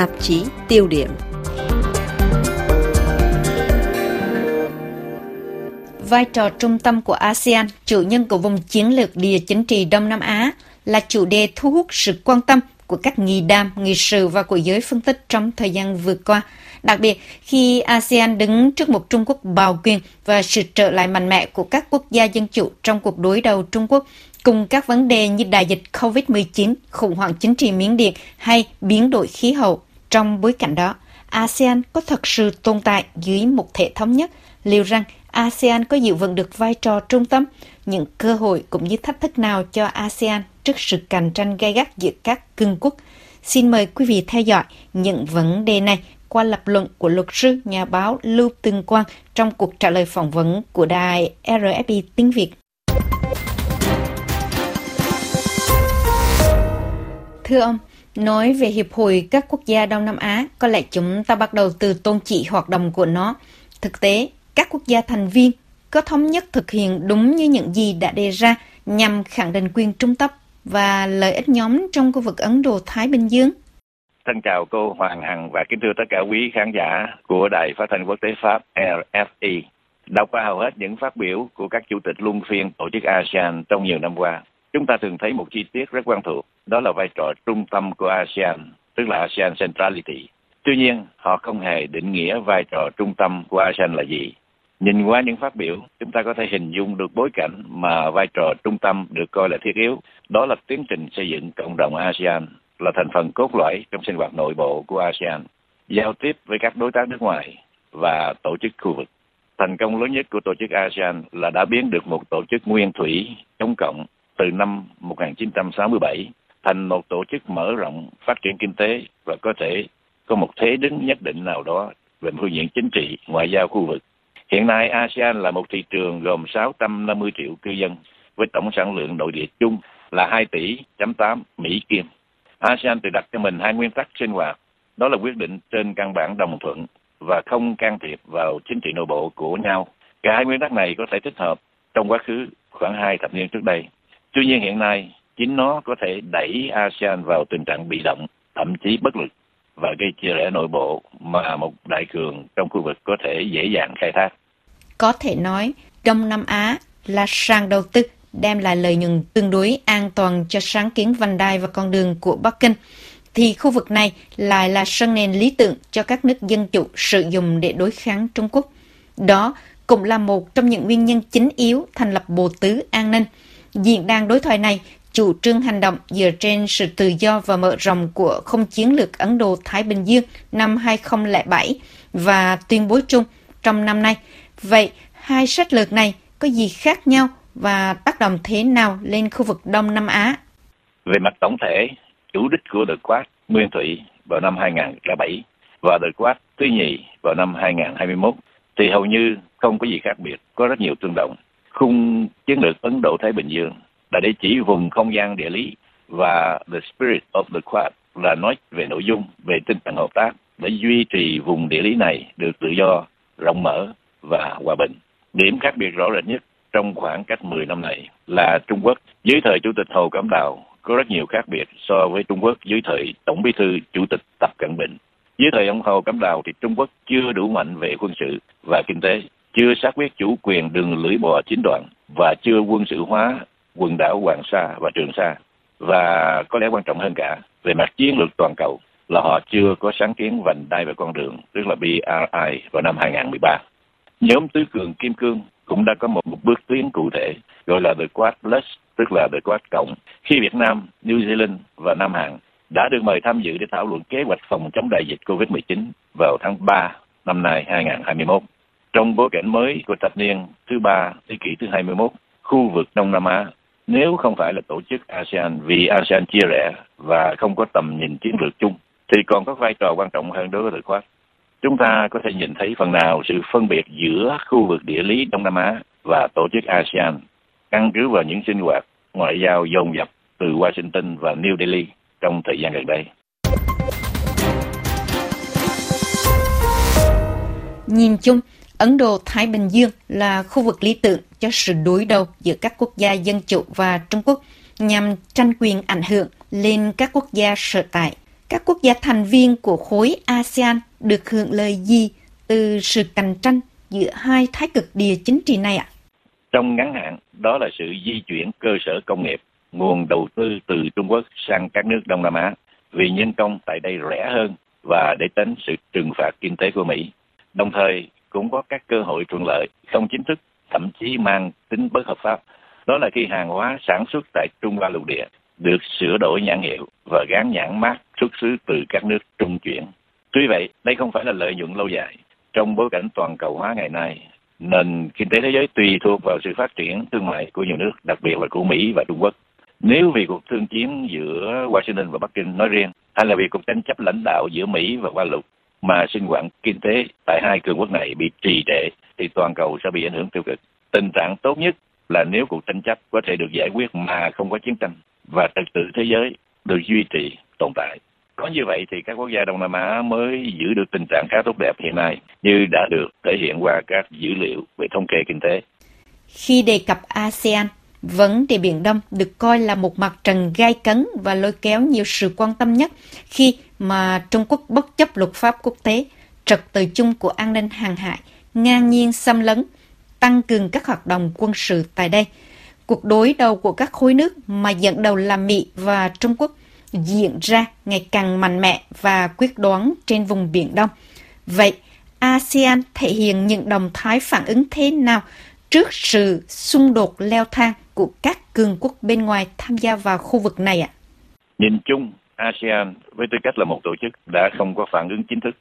tạp chí tiêu điểm. Vai trò trung tâm của ASEAN, chủ nhân của vùng chiến lược địa chính trị Đông Nam Á, là chủ đề thu hút sự quan tâm của các nghị đàm, nghị sự và của giới phân tích trong thời gian vừa qua. Đặc biệt khi ASEAN đứng trước một Trung Quốc bào quyền và sự trở lại mạnh mẽ của các quốc gia dân chủ trong cuộc đối đầu Trung Quốc cùng các vấn đề như đại dịch COVID-19, khủng hoảng chính trị Miến Điện hay biến đổi khí hậu. Trong bối cảnh đó, ASEAN có thật sự tồn tại dưới một thể thống nhất, liệu rằng ASEAN có giữ vững được vai trò trung tâm, những cơ hội cũng như thách thức nào cho ASEAN trước sự cạnh tranh gay gắt giữa các cường quốc. Xin mời quý vị theo dõi những vấn đề này qua lập luận của luật sư nhà báo Lưu Tương Quang trong cuộc trả lời phỏng vấn của đài RFI tiếng Việt. Thưa ông, nói về Hiệp hội các quốc gia Đông Nam Á, có lẽ chúng ta bắt đầu từ tôn chỉ hoạt động của nó. Thực tế, các quốc gia thành viên có thống nhất thực hiện đúng như những gì đã đề ra nhằm khẳng định quyền trung tâm và lợi ích nhóm trong khu vực Ấn Độ-Thái Bình Dương. Thân chào cô Hoàng Hằng và kính thưa tất cả quý khán giả của Đài Phát thanh Quốc tế Pháp RFI. Đọc qua hầu hết những phát biểu của các chủ tịch luân phiên tổ chức ASEAN trong nhiều năm qua, chúng ta thường thấy một chi tiết rất quen thuộc, đó là vai trò trung tâm của ASEAN, tức là ASEAN Centrality. Tuy nhiên, họ không hề định nghĩa vai trò trung tâm của ASEAN là gì. Nhìn qua những phát biểu, chúng ta có thể hình dung được bối cảnh mà vai trò trung tâm được coi là thiết yếu. Đó là tiến trình xây dựng cộng đồng ASEAN, là thành phần cốt lõi trong sinh hoạt nội bộ của ASEAN, giao tiếp với các đối tác nước ngoài và tổ chức khu vực. Thành công lớn nhất của tổ chức ASEAN là đã biến được một tổ chức nguyên thủy, chống cộng từ năm 1967 thành một tổ chức mở rộng, phát triển kinh tế và có thể có một thế đứng nhất định nào đó về phương diện chính trị, ngoại giao khu vực. Hiện nay ASEAN là một thị trường gồm 650 triệu cư dân với tổng sản lượng nội địa chung là 2 tỷ chấm 8 Mỹ Kim. ASEAN tự đặt cho mình hai nguyên tắc sinh hoạt, đó là quyết định trên căn bản đồng thuận và không can thiệp vào chính trị nội bộ của nhau. Cả hai nguyên tắc này có thể thích hợp trong quá khứ khoảng hai thập niên trước đây. Tuy nhiên hiện nay, chính nó có thể đẩy ASEAN vào tình trạng bị động, thậm chí bất lực và gây chia rẽ nội bộ mà một đại cường trong khu vực có thể dễ dàng khai thác. Có thể nói, Đông Nam Á là sàn đầu tư đem lại lợi nhuận tương đối an toàn cho sáng kiến vành đai và con đường của Bắc Kinh, thì khu vực này lại là sân nền lý tưởng cho các nước dân chủ sử dụng để đối kháng Trung Quốc. Đó cũng là một trong những nguyên nhân chính yếu thành lập Bộ Tứ An ninh. Diễn đàn đối thoại này chủ trương hành động dựa trên sự tự do và mở rộng của không chiến lược Ấn Độ-Thái Bình Dương năm 2007 và tuyên bố chung trong năm nay. Vậy, hai sách lược này có gì khác nhau và tác động thế nào lên khu vực Đông Nam Á? Về mặt tổng thể, chủ đích của đợt quát Nguyên Thủy vào năm 2007 và đợt quát thứ nhì vào năm 2021 thì hầu như không có gì khác biệt, có rất nhiều tương đồng. Khung chiến lược Ấn Độ-Thái Bình Dương là để chỉ vùng không gian địa lý và The Spirit of the Quad là nói về nội dung, về tinh thần hợp tác để duy trì vùng địa lý này được tự do, rộng mở và hòa bình. Điểm khác biệt rõ rệt nhất trong khoảng cách 10 năm này là Trung Quốc dưới thời Chủ tịch Hồ Cẩm Đào có rất nhiều khác biệt so với Trung Quốc dưới thời Tổng bí thư Chủ tịch Tập Cận Bình. Dưới thời ông Hồ Cẩm Đào thì Trung Quốc chưa đủ mạnh về quân sự và kinh tế, chưa xác quyết chủ quyền đường lưỡi bò chính đoạn và chưa quân sự hóa quần đảo Hoàng Sa và Trường Sa. Và có lẽ quan trọng hơn cả, về mặt chiến lược toàn cầu là họ chưa có sáng kiến vành đai và con đường, tức là BRI vào năm 2013. Nhóm tứ cường Kim Cương cũng đã có một, một bước tiến cụ thể gọi là The Quad Plus, tức là The Quad Cộng. Khi Việt Nam, New Zealand và Nam Hàn đã được mời tham dự để thảo luận kế hoạch phòng chống đại dịch COVID-19 vào tháng 3 năm nay 2021. Trong bối cảnh mới của thập niên thứ ba thế kỷ thứ 21, khu vực Đông Nam Á nếu không phải là tổ chức ASEAN vì ASEAN chia rẽ và không có tầm nhìn chiến lược chung thì còn có vai trò quan trọng hơn đối với thời Quad chúng ta có thể nhìn thấy phần nào sự phân biệt giữa khu vực địa lý Đông Nam Á và tổ chức ASEAN căn cứ vào những sinh hoạt ngoại giao dồn dập từ Washington và New Delhi trong thời gian gần đây. Nhìn chung, Ấn Độ-Thái Bình Dương là khu vực lý tưởng cho sự đối đầu giữa các quốc gia dân chủ và Trung Quốc nhằm tranh quyền ảnh hưởng lên các quốc gia sở tại. Các quốc gia thành viên của khối ASEAN được hưởng lợi gì từ sự cạnh tranh giữa hai thái cực địa chính trị này ạ? Trong ngắn hạn, đó là sự di chuyển cơ sở công nghiệp, nguồn đầu tư từ Trung Quốc sang các nước Đông Nam Á vì nhân công tại đây rẻ hơn và để tránh sự trừng phạt kinh tế của Mỹ. Đồng thời cũng có các cơ hội thuận lợi không chính thức, thậm chí mang tính bất hợp pháp. Đó là khi hàng hóa sản xuất tại Trung Hoa lục địa được sửa đổi nhãn hiệu và gán nhãn mát xuất xứ từ các nước trung chuyển. Tuy vậy, đây không phải là lợi nhuận lâu dài. Trong bối cảnh toàn cầu hóa ngày nay, nền kinh tế thế giới tùy thuộc vào sự phát triển thương mại của nhiều nước, đặc biệt là của Mỹ và Trung Quốc. Nếu vì cuộc thương chiến giữa Washington và Bắc Kinh nói riêng, hay là vì cuộc tranh chấp lãnh đạo giữa Mỹ và Hoa Lục mà sinh hoạt kinh tế tại hai cường quốc này bị trì trệ, thì toàn cầu sẽ bị ảnh hưởng tiêu cực. Tình trạng tốt nhất là nếu cuộc tranh chấp có thể được giải quyết mà không có chiến tranh và trật tự thế giới được duy trì tồn tại. Có như vậy thì các quốc gia Đông Nam Á mới giữ được tình trạng khá tốt đẹp hiện nay như đã được thể hiện qua các dữ liệu về thống kê kinh tế. Khi đề cập ASEAN, Vấn đề Biển Đông được coi là một mặt trần gai cấn và lôi kéo nhiều sự quan tâm nhất khi mà Trung Quốc bất chấp luật pháp quốc tế, trật tự chung của an ninh hàng hải, ngang nhiên xâm lấn, tăng cường các hoạt động quân sự tại đây. Cuộc đối đầu của các khối nước mà dẫn đầu là Mỹ và Trung Quốc diễn ra ngày càng mạnh mẽ và quyết đoán trên vùng Biển Đông. Vậy, ASEAN thể hiện những động thái phản ứng thế nào trước sự xung đột leo thang của các cường quốc bên ngoài tham gia vào khu vực này ạ? Nhìn chung, ASEAN với tư cách là một tổ chức đã không có phản ứng chính thức.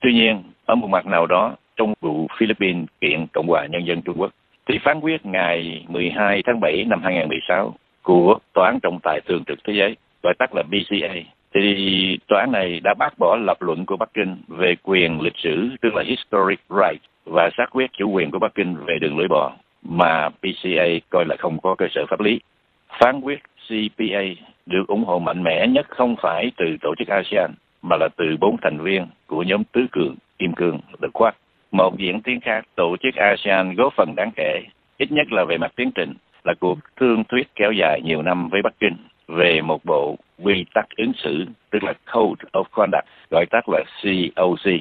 Tuy nhiên, ở một mặt nào đó, trong vụ Philippines kiện Cộng hòa Nhân dân Trung Quốc, thì phán quyết ngày 12 tháng 7 năm 2016 của Tòa án Trọng tài Thường trực Thế giới, gọi tắt là BCA, thì tòa án này đã bác bỏ lập luận của Bắc Kinh về quyền lịch sử, tức là historic right, và xác quyết chủ quyền của Bắc Kinh về đường lưỡi bò mà PCA coi là không có cơ sở pháp lý. Phán quyết CPA được ủng hộ mạnh mẽ nhất không phải từ tổ chức ASEAN mà là từ bốn thành viên của nhóm tứ cường Kim Cương The Quad. Một diễn tiến khác, tổ chức ASEAN góp phần đáng kể, ít nhất là về mặt tiến trình, là cuộc thương thuyết kéo dài nhiều năm với Bắc Kinh về một bộ quy tắc ứng xử, tức là Code of Conduct, gọi tắt là COC,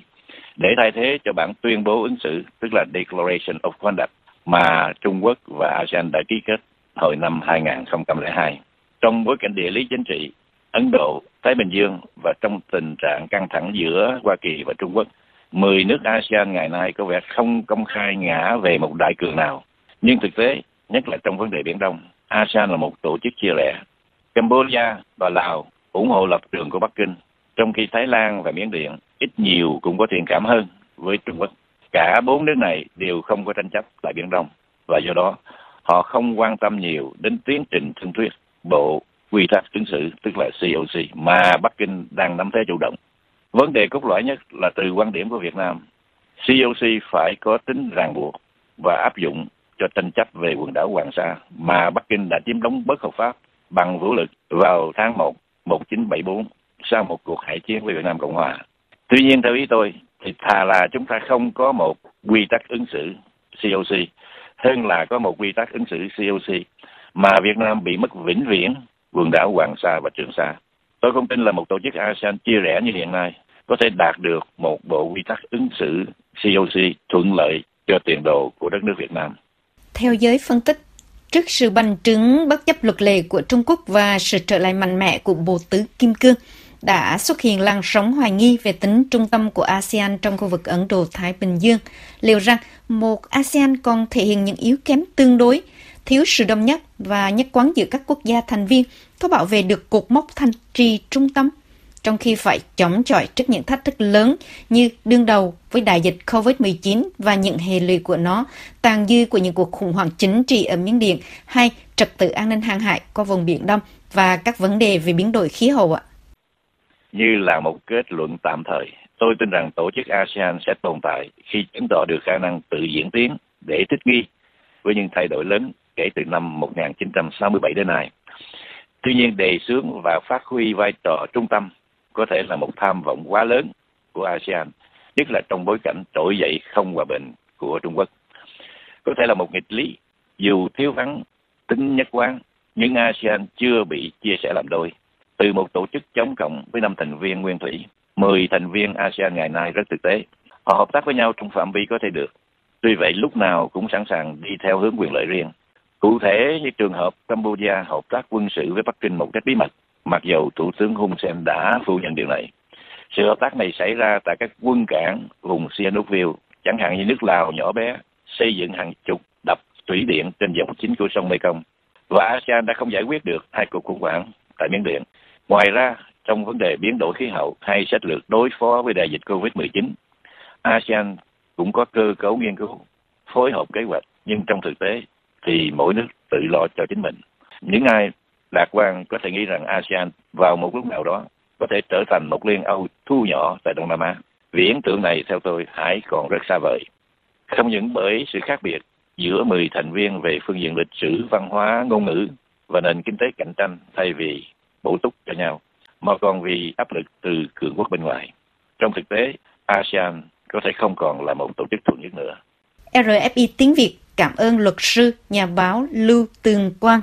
để thay thế cho bản tuyên bố ứng xử, tức là Declaration of Conduct, mà Trung Quốc và ASEAN đã ký kết hồi năm 2002. Trong bối cảnh địa lý chính trị, Ấn Độ, Thái Bình Dương và trong tình trạng căng thẳng giữa Hoa Kỳ và Trung Quốc, 10 nước ASEAN ngày nay có vẻ không công khai ngã về một đại cường nào. Nhưng thực tế, nhất là trong vấn đề Biển Đông, ASEAN là một tổ chức chia rẽ. Cambodia và Lào ủng hộ lập trường của Bắc Kinh, trong khi Thái Lan và Miến Điện ít nhiều cũng có thiện cảm hơn với Trung Quốc. Cả bốn nước này đều không có tranh chấp tại Biển Đông và do đó, họ không quan tâm nhiều đến tiến trình thương thuyết bộ quy tắc ứng xử, tức là COC mà Bắc Kinh đang nắm thế chủ động. Vấn đề cốt lõi nhất là từ quan điểm của Việt Nam. COC phải có tính ràng buộc và áp dụng cho tranh chấp về quần đảo Hoàng Sa mà Bắc Kinh đã chiếm đóng bất hợp pháp bằng vũ lực vào tháng 1 1974 sau một cuộc hải chiến với Việt Nam Cộng Hòa. Tuy nhiên, theo ý tôi thì thà là chúng ta không có một quy tắc ứng xử COC hơn là có một quy tắc ứng xử COC mà Việt Nam bị mất vĩnh viễn quần đảo Hoàng Sa và Trường Sa. Tôi không tin là một tổ chức ASEAN chia rẽ như hiện nay có thể đạt được một bộ quy tắc ứng xử COC thuận lợi cho tiền đồ của đất nước Việt Nam. Theo giới phân tích, trước sự bành trướng bất chấp luật lệ của Trung Quốc và sự trở lại mạnh mẽ của Bộ Tứ Kim Cương, đã xuất hiện làn sóng hoài nghi về tính trung tâm của ASEAN trong khu vực Ấn Độ-Thái Bình Dương. Liệu rằng một ASEAN còn thể hiện những yếu kém tương đối, thiếu sự đồng nhất và nhất quán giữa các quốc gia thành viên có bảo vệ được cột mốc thanh trì trung tâm, trong khi phải chống chọi trước những thách thức lớn như đương đầu với đại dịch COVID-19 và những hệ lụy của nó, tàn dư của những cuộc khủng hoảng chính trị ở Miến Điện hay trật tự an ninh hàng hải qua vùng Biển Đông và các vấn đề về biến đổi khí hậu ạ như là một kết luận tạm thời. Tôi tin rằng tổ chức ASEAN sẽ tồn tại khi chứng tỏ được khả năng tự diễn tiến để thích nghi với những thay đổi lớn kể từ năm 1967 đến nay. Tuy nhiên đề xướng và phát huy vai trò trung tâm có thể là một tham vọng quá lớn của ASEAN, nhất là trong bối cảnh trỗi dậy không hòa bình của Trung Quốc. Có thể là một nghịch lý, dù thiếu vắng tính nhất quán, nhưng ASEAN chưa bị chia sẻ làm đôi từ một tổ chức chống cộng với năm thành viên nguyên thủy. 10 thành viên ASEAN ngày nay rất thực tế. Họ hợp tác với nhau trong phạm vi có thể được. Tuy vậy lúc nào cũng sẵn sàng đi theo hướng quyền lợi riêng. Cụ thể như trường hợp Campuchia hợp tác quân sự với Bắc Kinh một cách bí mật, mặc dù Thủ tướng Hun Sen đã phủ nhận điều này. Sự hợp tác này xảy ra tại các quân cảng vùng Sihanoukville, chẳng hạn như nước Lào nhỏ bé, xây dựng hàng chục đập thủy điện trên dòng chính của sông Mekong. Và ASEAN đã không giải quyết được hai cuộc khủng hoảng tại Miến Điện. Ngoài ra, trong vấn đề biến đổi khí hậu hay sách lược đối phó với đại dịch COVID-19, ASEAN cũng có cơ cấu nghiên cứu, phối hợp kế hoạch, nhưng trong thực tế thì mỗi nước tự lo cho chính mình. Những ai lạc quan có thể nghĩ rằng ASEAN vào một lúc nào đó có thể trở thành một liên Âu thu nhỏ tại Đông Nam Á. Viễn tượng này theo tôi hãy còn rất xa vời. Không những bởi sự khác biệt giữa 10 thành viên về phương diện lịch sử, văn hóa, ngôn ngữ và nền kinh tế cạnh tranh thay vì bổ túc cho nhau, mà còn vì áp lực từ cường quốc bên ngoài. Trong thực tế, ASEAN có thể không còn là một tổ chức thuần nhất nữa. RFI tiếng Việt cảm ơn luật sư, nhà báo Lưu Tường Quang